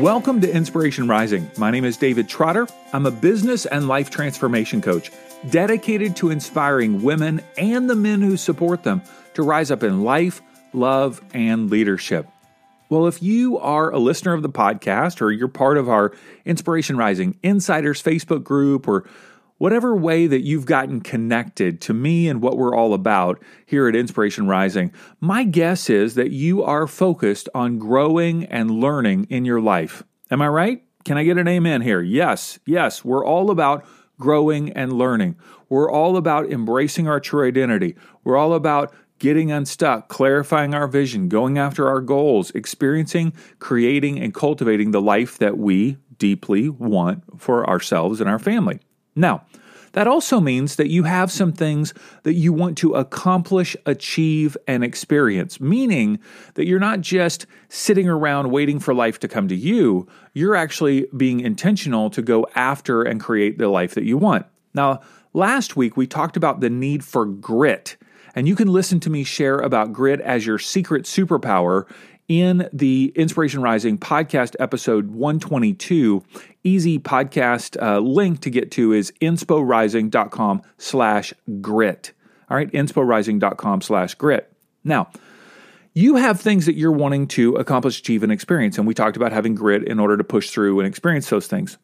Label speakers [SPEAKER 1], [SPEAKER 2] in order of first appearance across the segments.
[SPEAKER 1] Welcome to Inspiration Rising. My name is David Trotter. I'm a business and life transformation coach dedicated to inspiring women and the men who support them to rise up in life, love, and leadership. Well, if you are a listener of the podcast or you're part of our Inspiration Rising Insiders Facebook group or whatever way that you've gotten connected to me and what we're all about here at Inspiration Rising, my guess is that you are focused on growing and learning in your life. Am I right? Can I get an amen here? Yes, yes, we're all about growing and learning. We're all about embracing our true identity. We're all about getting unstuck, clarifying our vision, going after our goals, experiencing, creating, and cultivating the life that we deeply want for ourselves and our family. Now, that also means that you have some things that you want to accomplish, achieve, and experience, meaning that you're not just sitting around waiting for life to come to you, you're actually being intentional to go after and create the life that you want. Now, last week we talked about the need for grit, and you can listen to me share about grit as your secret superpower in the Inspiration Rising podcast episode 122. Easy podcast uh, link to get to is insporising.com slash grit. All right, insporising.com slash grit. Now, you have things that you're wanting to accomplish, achieve, and experience. And we talked about having grit in order to push through and experience those things.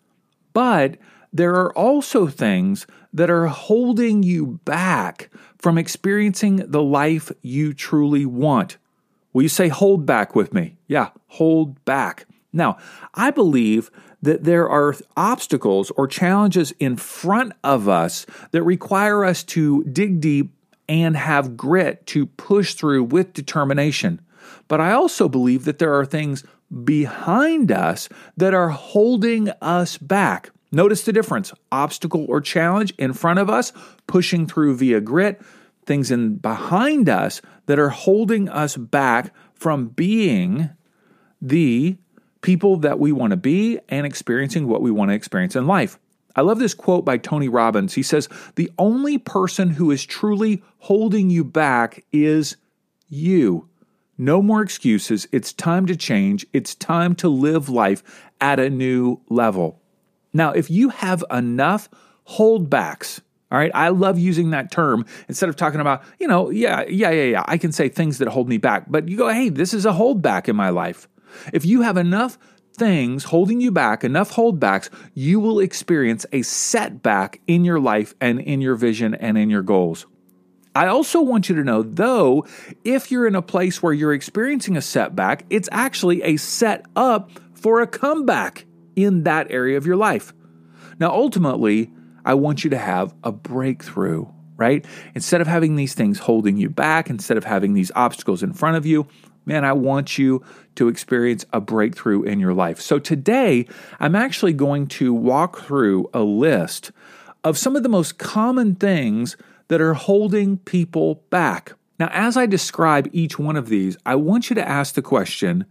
[SPEAKER 1] But there are also things that are holding you back from experiencing the life you truly want. Will you say hold back with me? Yeah, hold back. Now, I believe that there are obstacles or challenges in front of us that require us to dig deep and have grit to push through with determination. But I also believe that there are things behind us that are holding us back. Notice the difference obstacle or challenge in front of us, pushing through via grit, things in behind us that are holding us back from being the people that we want to be and experiencing what we want to experience in life. I love this quote by Tony Robbins. He says, The only person who is truly holding you back is you. No more excuses. It's time to change. It's time to live life at a new level. Now, if you have enough holdbacks, all right. I love using that term instead of talking about, you know, yeah, yeah, yeah, yeah. I can say things that hold me back, but you go, hey, this is a holdback in my life. If you have enough things holding you back, enough holdbacks, you will experience a setback in your life and in your vision and in your goals. I also want you to know, though, if you're in a place where you're experiencing a setback, it's actually a set up for a comeback in that area of your life. Now, ultimately, I want you to have a breakthrough, right? Instead of having these things holding you back, instead of having these obstacles in front of you, man, I want you to experience a breakthrough in your life. So today, I'm actually going to walk through a list of some of the most common things that are holding people back. Now, as I describe each one of these, I want you to ask the question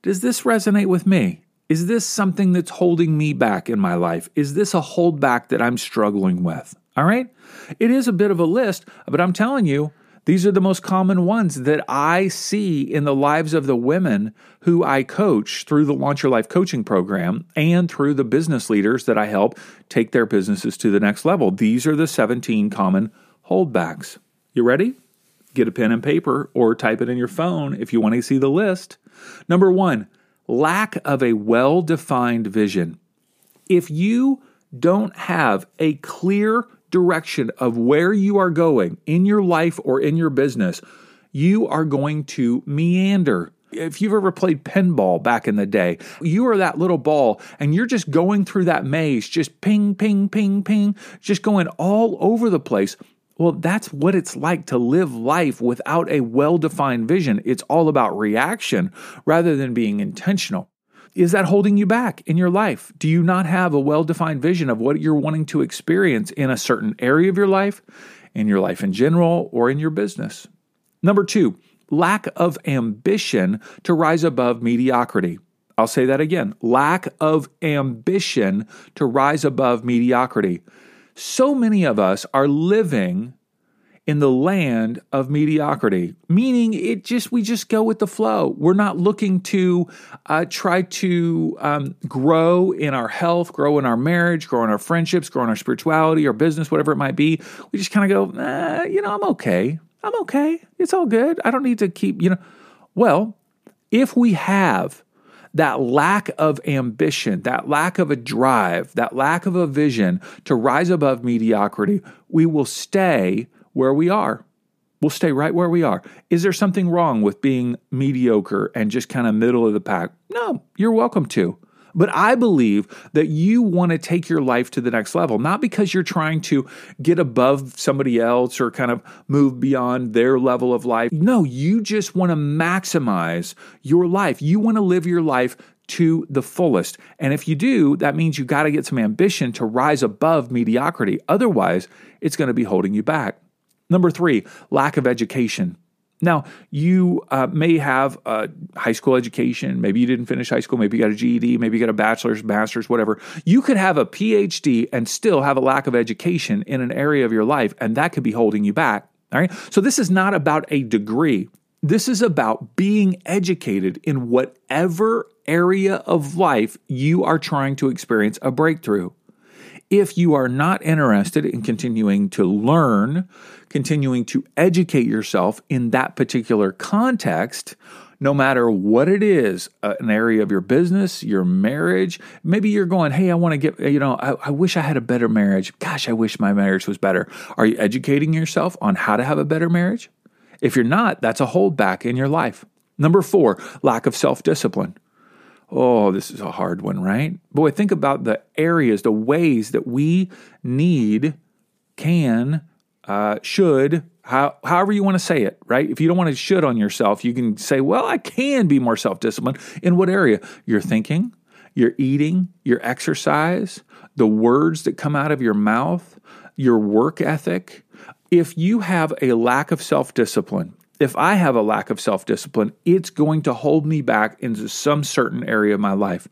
[SPEAKER 1] Does this resonate with me? Is this something that's holding me back in my life? Is this a holdback that I'm struggling with? All right. It is a bit of a list, but I'm telling you, these are the most common ones that I see in the lives of the women who I coach through the Launch Your Life coaching program and through the business leaders that I help take their businesses to the next level. These are the 17 common holdbacks. You ready? Get a pen and paper or type it in your phone if you want to see the list. Number one, lack of a well defined vision. If you don't have a clear direction of where you are going in your life or in your business, you are going to meander. If you've ever played pinball back in the day, you are that little ball and you're just going through that maze, just ping, ping, ping, ping, just going all over the place. Well, that's what it's like to live life without a well defined vision. It's all about reaction rather than being intentional. Is that holding you back in your life? Do you not have a well defined vision of what you're wanting to experience in a certain area of your life, in your life in general, or in your business? Number two, lack of ambition to rise above mediocrity. I'll say that again lack of ambition to rise above mediocrity so many of us are living in the land of mediocrity, meaning it just we just go with the flow. We're not looking to uh, try to um, grow in our health, grow in our marriage, grow in our friendships, grow in our spirituality, our business, whatever it might be. We just kind of go, eh, you know, I'm okay. I'm okay. It's all good. I don't need to keep, you know. Well, if we have that lack of ambition, that lack of a drive, that lack of a vision to rise above mediocrity, we will stay where we are. We'll stay right where we are. Is there something wrong with being mediocre and just kind of middle of the pack? No, you're welcome to. But I believe that you want to take your life to the next level, not because you're trying to get above somebody else or kind of move beyond their level of life. No, you just want to maximize your life. You want to live your life to the fullest. And if you do, that means you got to get some ambition to rise above mediocrity. Otherwise, it's going to be holding you back. Number three, lack of education. Now, you uh, may have a high school education. Maybe you didn't finish high school. Maybe you got a GED. Maybe you got a bachelor's, master's, whatever. You could have a PhD and still have a lack of education in an area of your life, and that could be holding you back. All right. So, this is not about a degree. This is about being educated in whatever area of life you are trying to experience a breakthrough. If you are not interested in continuing to learn, continuing to educate yourself in that particular context, no matter what it is, uh, an area of your business, your marriage, maybe you're going, Hey, I want to get, you know, I, I wish I had a better marriage. Gosh, I wish my marriage was better. Are you educating yourself on how to have a better marriage? If you're not, that's a holdback in your life. Number four, lack of self discipline. Oh, this is a hard one, right? Boy, think about the areas, the ways that we need, can, uh, should, how, however you want to say it, right? If you don't want to should on yourself, you can say, well, I can be more self disciplined. In what area? Your thinking, your eating, your exercise, the words that come out of your mouth, your work ethic. If you have a lack of self discipline, if I have a lack of self discipline, it's going to hold me back into some certain area of my life.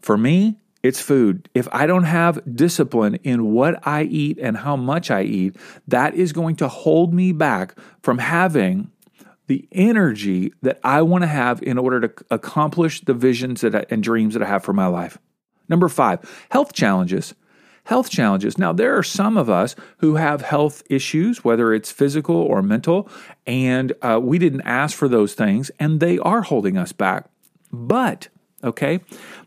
[SPEAKER 1] For me, it's food. If I don't have discipline in what I eat and how much I eat, that is going to hold me back from having the energy that I want to have in order to accomplish the visions that I, and dreams that I have for my life. Number five, health challenges health challenges. Now, there are some of us who have health issues, whether it's physical or mental, and uh, we didn't ask for those things, and they are holding us back. But, okay,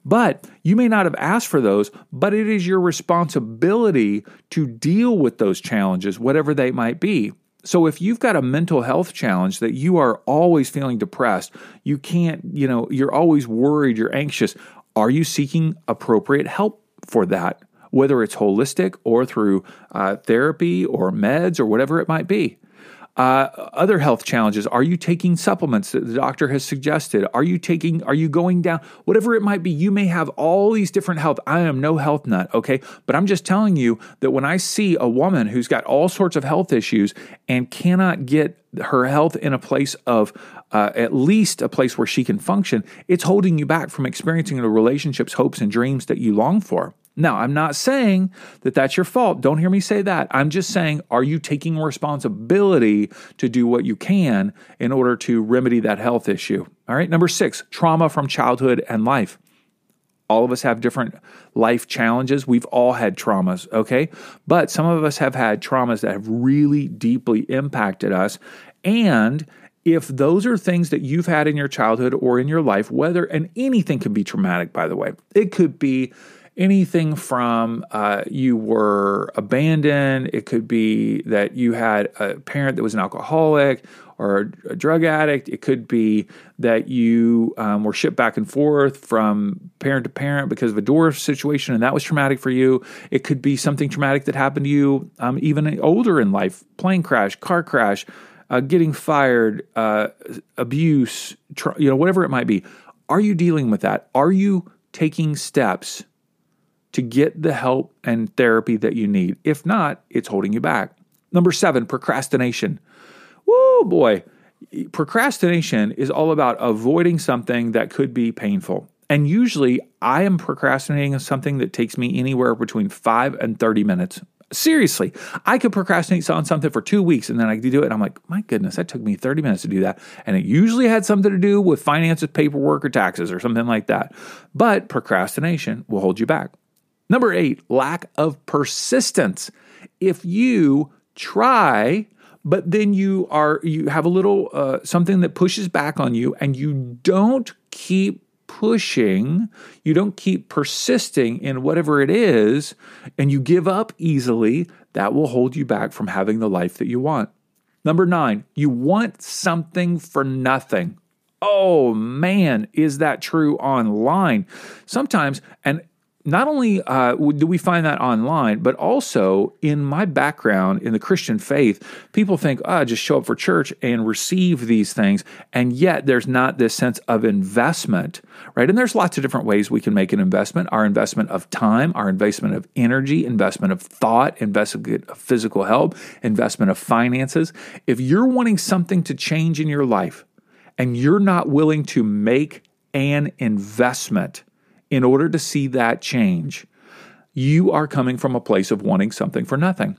[SPEAKER 1] but you may not have asked for those, but it is your responsibility to deal with those challenges, whatever they might be. So if you've got a mental health challenge that you are always feeling depressed, you can't, you know, you're always worried, you're anxious, are you seeking appropriate help for that? Whether it's holistic or through uh, therapy or meds or whatever it might be. Uh, other health challenges. Are you taking supplements that the doctor has suggested? Are you taking, are you going down? Whatever it might be, you may have all these different health. I am no health nut, okay? But I'm just telling you that when I see a woman who's got all sorts of health issues and cannot get her health in a place of uh, at least a place where she can function, it's holding you back from experiencing the relationships, hopes, and dreams that you long for. Now, I'm not saying that that's your fault. Don't hear me say that. I'm just saying, are you taking responsibility to do what you can in order to remedy that health issue? All right. Number six, trauma from childhood and life. All of us have different life challenges. We've all had traumas, okay? But some of us have had traumas that have really deeply impacted us. And if those are things that you've had in your childhood or in your life, whether, and anything can be traumatic, by the way, it could be anything from uh, you were abandoned, it could be that you had a parent that was an alcoholic or a drug addict, it could be that you um, were shipped back and forth from parent to parent because of a divorce situation and that was traumatic for you. It could be something traumatic that happened to you um, even older in life plane crash, car crash. Uh, getting fired, uh, abuse, tr- you know, whatever it might be. Are you dealing with that? Are you taking steps to get the help and therapy that you need. If not, it's holding you back. Number seven, procrastination. Whoa, boy. Procrastination is all about avoiding something that could be painful. And usually I am procrastinating something that takes me anywhere between five and 30 minutes. Seriously, I could procrastinate on something for two weeks and then I could do it. And I'm like, my goodness, that took me 30 minutes to do that. And it usually had something to do with finances, paperwork, or taxes or something like that. But procrastination will hold you back. Number eight, lack of persistence. If you try, but then you are you have a little uh, something that pushes back on you and you don't keep pushing, you don't keep persisting in whatever it is, and you give up easily, that will hold you back from having the life that you want. Number nine, you want something for nothing. Oh man, is that true online? Sometimes, and not only uh, do we find that online, but also in my background in the Christian faith, people think, oh, just show up for church and receive these things. And yet there's not this sense of investment, right? And there's lots of different ways we can make an investment our investment of time, our investment of energy, investment of thought, investment of physical help, investment of finances. If you're wanting something to change in your life and you're not willing to make an investment, in order to see that change, you are coming from a place of wanting something for nothing.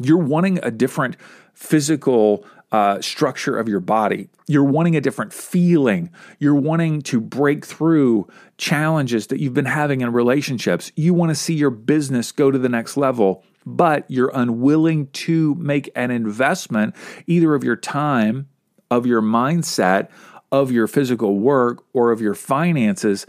[SPEAKER 1] You're wanting a different physical uh, structure of your body. You're wanting a different feeling. You're wanting to break through challenges that you've been having in relationships. You want to see your business go to the next level, but you're unwilling to make an investment either of your time, of your mindset, of your physical work, or of your finances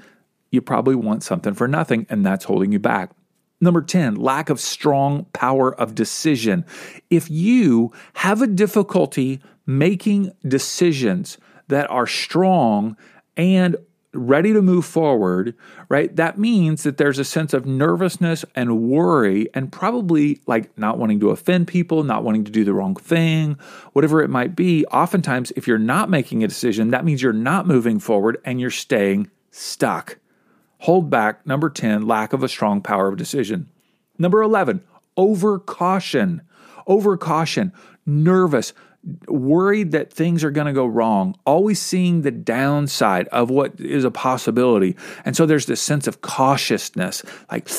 [SPEAKER 1] you probably want something for nothing, and that's holding you back. Number 10, lack of strong power of decision. If you have a difficulty making decisions that are strong and ready to move forward, right? That means that there's a sense of nervousness and worry, and probably like not wanting to offend people, not wanting to do the wrong thing, whatever it might be. Oftentimes, if you're not making a decision, that means you're not moving forward and you're staying stuck. Hold back. Number 10, lack of a strong power of decision. Number 11, over caution. Over caution, nervous, worried that things are going to go wrong, always seeing the downside of what is a possibility. And so there's this sense of cautiousness, like,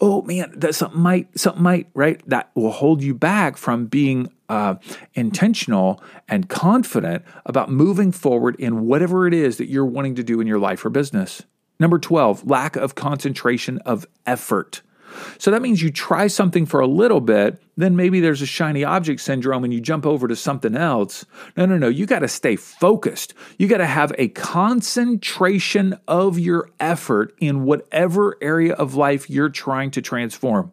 [SPEAKER 1] oh man, that something might, something might, right? That will hold you back from being uh, intentional and confident about moving forward in whatever it is that you're wanting to do in your life or business. Number 12, lack of concentration of effort. So that means you try something for a little bit, then maybe there's a shiny object syndrome and you jump over to something else. No, no, no. You got to stay focused. You got to have a concentration of your effort in whatever area of life you're trying to transform.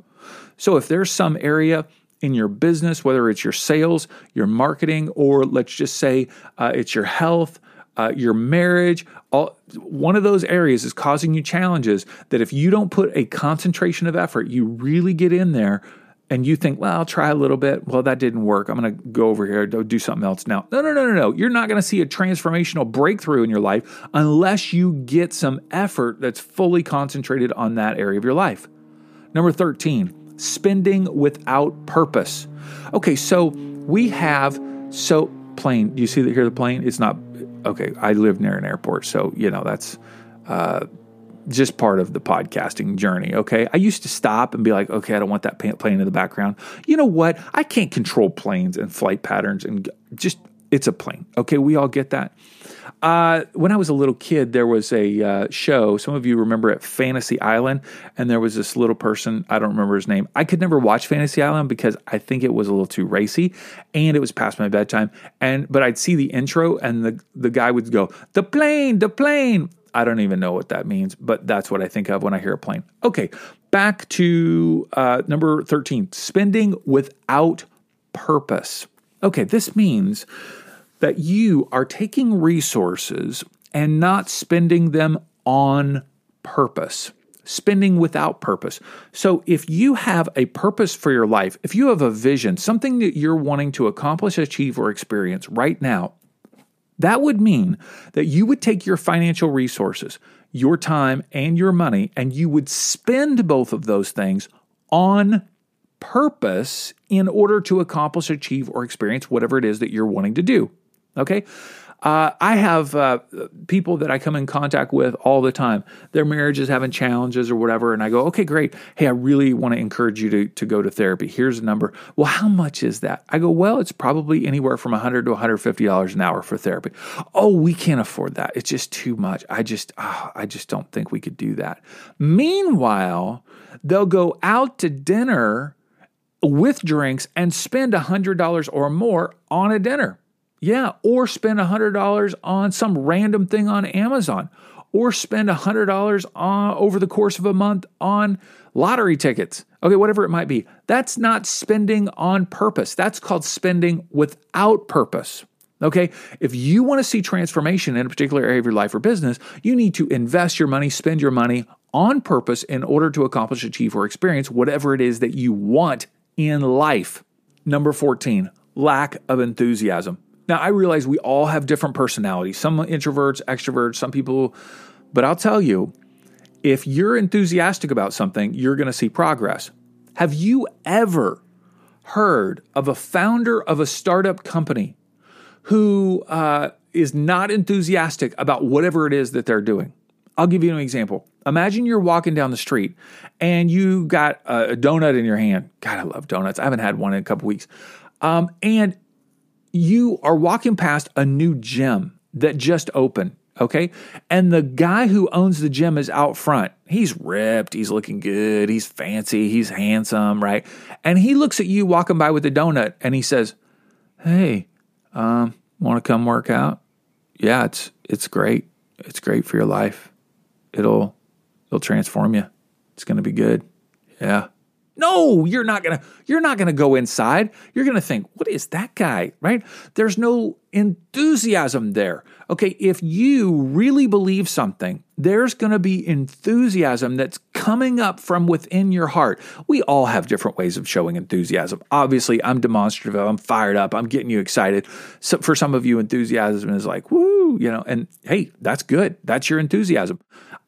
[SPEAKER 1] So if there's some area in your business, whether it's your sales, your marketing, or let's just say uh, it's your health, uh, your marriage, all, one of those areas is causing you challenges that if you don't put a concentration of effort, you really get in there and you think, well, I'll try a little bit. Well, that didn't work. I'm going to go over here, do something else now. No, no, no, no, no. You're not going to see a transformational breakthrough in your life unless you get some effort that's fully concentrated on that area of your life. Number 13, spending without purpose. Okay, so we have so plane. Do you see that here the plane? It's not okay, I live near an airport, so you know that's uh, just part of the podcasting journey. Okay, I used to stop and be like, okay, I don't want that plane in the background. You know what? I can't control planes and flight patterns, and just it's a plane. Okay, we all get that. Uh, when I was a little kid, there was a uh, show. Some of you remember it, Fantasy Island, and there was this little person. I don't remember his name. I could never watch Fantasy Island because I think it was a little too racy, and it was past my bedtime. And but I'd see the intro, and the the guy would go, "The plane, the plane." I don't even know what that means, but that's what I think of when I hear a plane. Okay, back to uh, number thirteen: spending without purpose. Okay, this means that you are taking resources and not spending them on purpose, spending without purpose. So, if you have a purpose for your life, if you have a vision, something that you're wanting to accomplish, achieve, or experience right now, that would mean that you would take your financial resources, your time, and your money, and you would spend both of those things on purpose in order to accomplish, achieve, or experience whatever it is that you're wanting to do. Okay. Uh, I have uh, people that I come in contact with all the time. Their marriage is having challenges or whatever, and I go, okay, great. Hey, I really want to encourage you to, to go to therapy. Here's a number. Well, how much is that? I go, well, it's probably anywhere from 100 to 150 dollars an hour for therapy. Oh, we can't afford that. It's just too much. I just, oh, I just don't think we could do that. Meanwhile, they'll go out to dinner with drinks and spend $100 or more on a dinner. Yeah, or spend $100 on some random thing on Amazon, or spend $100 on, uh, over the course of a month on lottery tickets. Okay, whatever it might be. That's not spending on purpose. That's called spending without purpose. Okay, if you want to see transformation in a particular area of your life or business, you need to invest your money, spend your money on purpose in order to accomplish, achieve, or experience whatever it is that you want in life. Number 14, lack of enthusiasm. Now, I realize we all have different personalities, some introverts, extroverts, some people, but I'll tell you, if you're enthusiastic about something, you're going to see progress. Have you ever heard of a founder of a startup company who uh, is not enthusiastic about whatever it is that they're doing? I'll give you an example. Imagine you're walking down the street and you got a donut in your hand. God, I love donuts. I haven't had one in a couple weeks. Um, and you are walking past a new gym that just opened, okay? And the guy who owns the gym is out front. He's ripped, he's looking good, he's fancy, he's handsome, right? And he looks at you walking by with a donut and he says, "Hey, um, want to come work out?" Yeah, it's it's great. It's great for your life. It'll it'll transform you. It's going to be good. Yeah. No, you're not going to you're not going to go inside. You're going to think, "What is that guy?" right? There's no enthusiasm there. Okay, if you really believe something, there's going to be enthusiasm that's coming up from within your heart. We all have different ways of showing enthusiasm. Obviously, I'm demonstrative, I'm fired up, I'm getting you excited. So for some of you enthusiasm is like, "Woo," you know, and hey, that's good. That's your enthusiasm.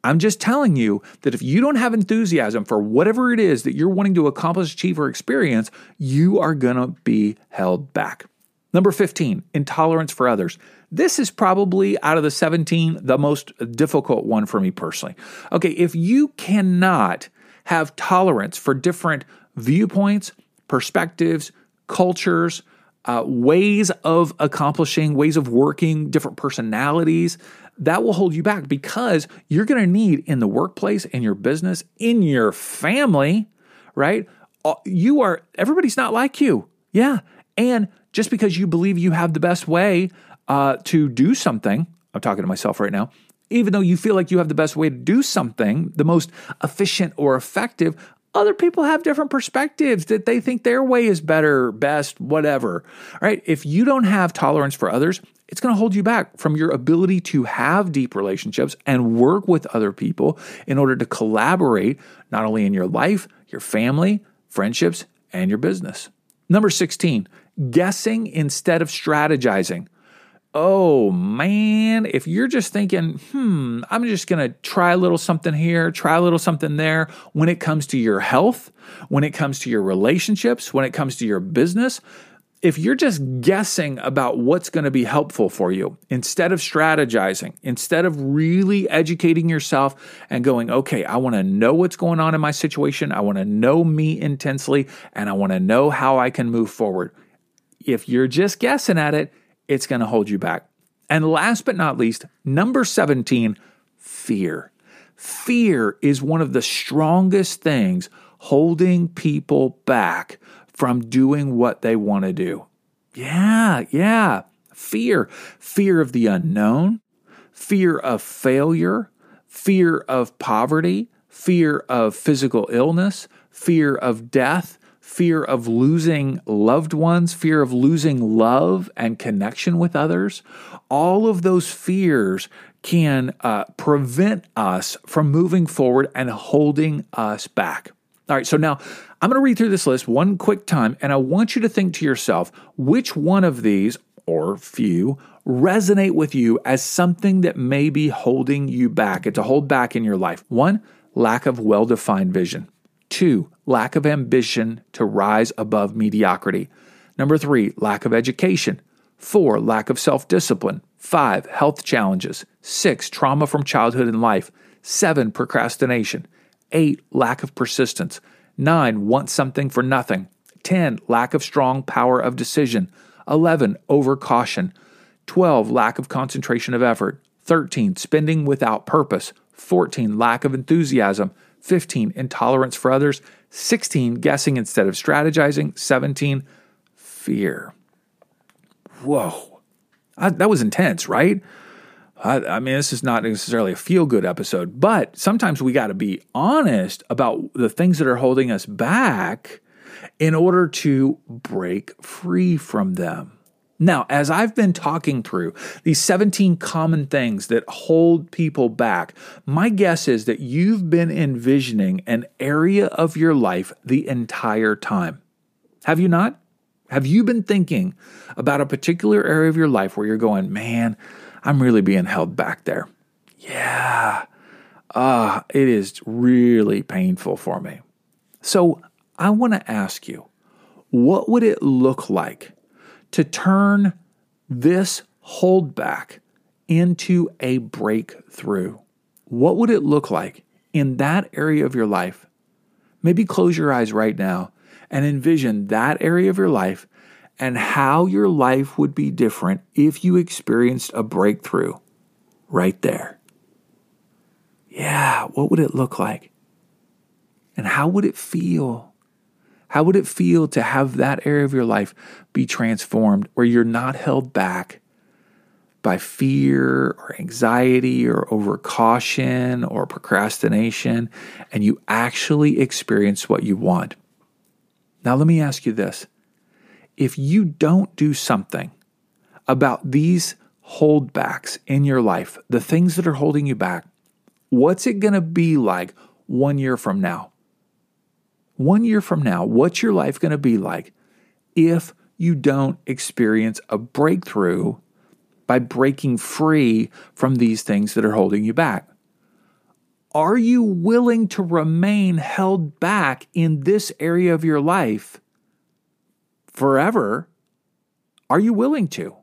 [SPEAKER 1] I'm just telling you that if you don't have enthusiasm for whatever it is that you're wanting to accomplish, achieve, or experience, you are going to be held back. Number 15, intolerance for others. This is probably out of the 17 the most difficult one for me personally. Okay, if you cannot have tolerance for different viewpoints, perspectives, cultures, uh, ways of accomplishing, ways of working, different personalities, that will hold you back because you're going to need in the workplace, in your business, in your family, right? Uh, you are, everybody's not like you. Yeah. And just because you believe you have the best way uh, to do something, I'm talking to myself right now, even though you feel like you have the best way to do something, the most efficient or effective, other people have different perspectives that they think their way is better, best, whatever. Right? If you don't have tolerance for others, it's going to hold you back from your ability to have deep relationships and work with other people in order to collaborate not only in your life, your family, friendships, and your business. Number 16, guessing instead of strategizing oh man, if you're just thinking, hmm, I'm just going to try a little something here, try a little something there, when it comes to your health, when it comes to your relationships, when it comes to your business, if you're just guessing about what's going to be helpful for you instead of strategizing, instead of really educating yourself and going, okay, I want to know what's going on in my situation, I want to know me intensely, and I want to know how I can move forward. If you're just guessing at it, it's going to hold you back. And last but not least, number 17, fear. Fear is one of the strongest things holding people back from doing what they want to do. Yeah, yeah. Fear. Fear of the unknown, fear of failure, fear of poverty, fear of physical illness, fear of death, fear of losing loved ones, fear of losing love and connection with others, all of those fears can uh, prevent us from moving forward and holding us back. All right, so now I'm going to read through this list one quick time, and I want you to think to yourself which one of these, or few, resonate with you as something that may be holding you back, and to hold back in your life. One, lack of well defined vision. Two, lack of ambition to rise above mediocrity. Number three, lack of education. Four, lack of self discipline. Five, health challenges. Six, trauma from childhood and life. Seven, procrastination. Eight, lack of persistence. Nine, want something for nothing. 10. Lack of strong power of decision. 11. Over caution. 12. Lack of concentration of effort. 13. Spending without purpose. 14. Lack of enthusiasm. 15. Intolerance for others. 16. Guessing instead of strategizing. 17. Fear. Whoa. I, that was intense, right? I, I, mean, this is not necessarily a feel good episode, but sometimes we got to be honest about the things that are holding us back in order to break free from them. Now, as I've been talking through these 17 common things that hold people back, my guess is that you've been envisioning an area of your life the entire time. Have you not? Have you been thinking about a particular area of your life where you're going, man, I'm really being held back there? Yeah. Ah, uh, it is really painful for me. So I want to ask you, what would it look like to turn this holdback into a breakthrough? What would it look like in that area of your life? Maybe close your eyes right now and envision that area of your life and how your life would be different if you experienced a breakthrough right there. Yeah, what would it look like? And how would it feel? How would it feel to have that area of your life be transformed where you're not held back by fear or anxiety or over caution or procrastination and you actually experience what you want? Now, let me ask you this. If you don't do something about these holdbacks in your life, the things that are holding you back, what's it going to be like one year from now? One year from now, what's your life going to be like if you don't experience a breakthrough by breaking free from these things that are holding you back? Are you willing to remain held back in this area of your life forever? Are you willing to?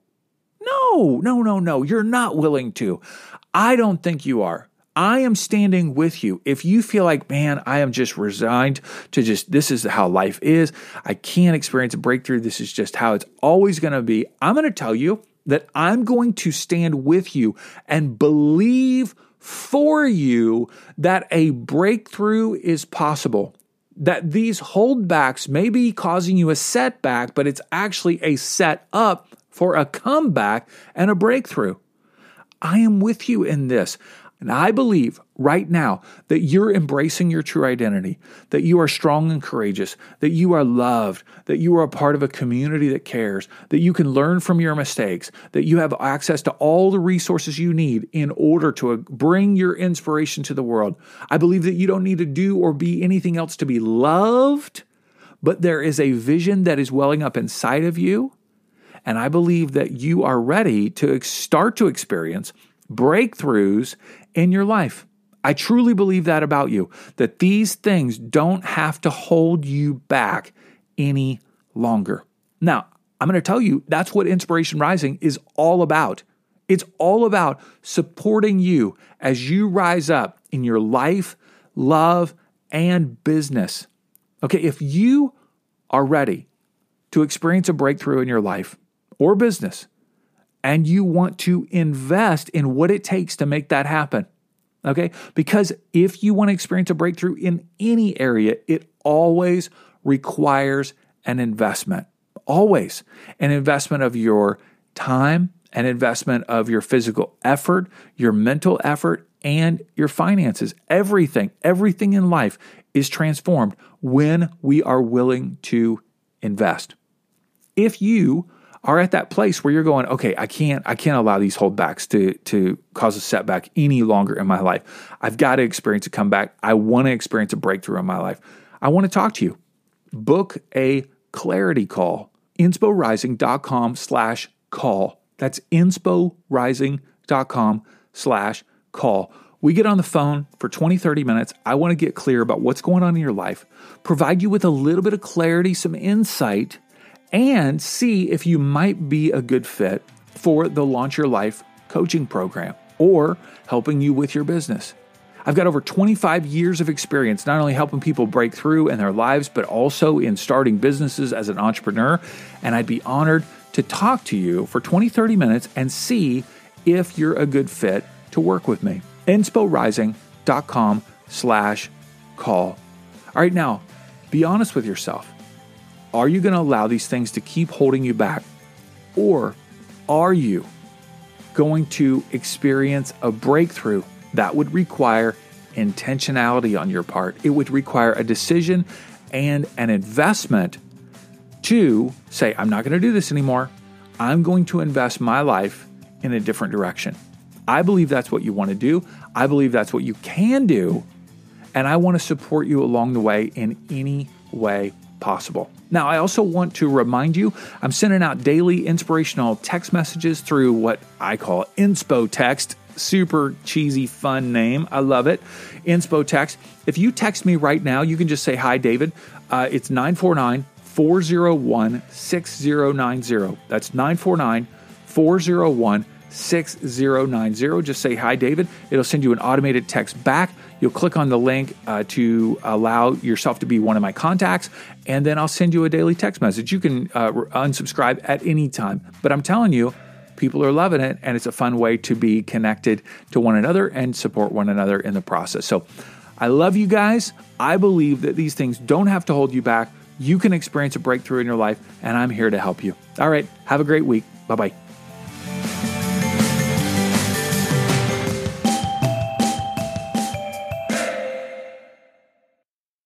[SPEAKER 1] No, no, no, no. You're not willing to. I don't think you are. I am standing with you. If you feel like, man, I am just resigned to just, this is how life is. I can't experience a breakthrough. This is just how it's always going to be. I'm going to tell you that I'm going to stand with you and believe for you that a breakthrough is possible. That these holdbacks may be causing you a setback, but it's actually a set up for a comeback and a breakthrough. I am with you in this. And I believe right now that you're embracing your true identity, that you are strong and courageous, that you are loved, that you are a part of a community that cares, that you can learn from your mistakes, that you have access to all the resources you need in order to uh, bring your inspiration to the world. I believe that you don't need to do or be anything else to be loved, but there is a vision that is welling up inside of you. And I believe that you are ready to start to experience breakthroughs in your life. I truly believe that about you, that these things don't have to hold you back any longer. Now, I'm going to tell you that's what Inspiration Rising is all about. It's all about supporting you as you rise up in your life, love, and business. Okay, if you are ready to experience a breakthrough in your life or business, and you want to invest in what it takes to make that happen. Okay? Because if you want to experience a breakthrough in any area, it always requires an investment. Always an investment of your time, an investment of your physical effort, your mental effort, and your finances. Everything, everything in life is transformed when we are willing to invest. If you are at that place where you're going, okay, I can't, I can't allow these holdbacks to to cause a setback any longer in my life. I've got to experience a comeback. I want to experience a breakthrough in my life. I want to talk to you. Book a clarity call. Insporising.com slash call. That's Insporising.com slash call. We get on the phone for 20, 30 minutes. I want to get clear about what's going on in your life, provide you with a little bit of clarity, some insight and see if you might be a good fit for the Launch Your Life coaching program or helping you with your business. I've got over 25 years of experience not only helping people break through in their lives, but also in starting businesses as an entrepreneur. And I'd be honored to talk to you for 20, 30 minutes and see if you're a good fit to work with me. Insporising.com slash call. All right, now be honest with yourself. Are you going to allow these things to keep holding you back? Or are you going to experience a breakthrough that would require intentionality on your part? It would require a decision and an investment to say, I'm not going to do this anymore. I'm going to invest my life in a different direction. I believe that's what you want to do. I believe that's what you can do. And I want to support you along the way in any way possible. Now, I also want to remind you I'm sending out daily inspirational text messages through what I call Inspo Text. Super cheesy, fun name. I love it. Inspo Text. If you text me right now, you can just say, Hi, David. Uh, it's 949 401 6090. That's 949 401 6090. Just say, Hi, David. It'll send you an automated text back. You'll click on the link uh, to allow yourself to be one of my contacts, and then I'll send you a daily text message. You can uh, unsubscribe at any time. But I'm telling you, people are loving it, and it's a fun way to be connected to one another and support one another in the process. So I love you guys. I believe that these things don't have to hold you back. You can experience a breakthrough in your life, and I'm here to help you. All right, have a great week. Bye bye.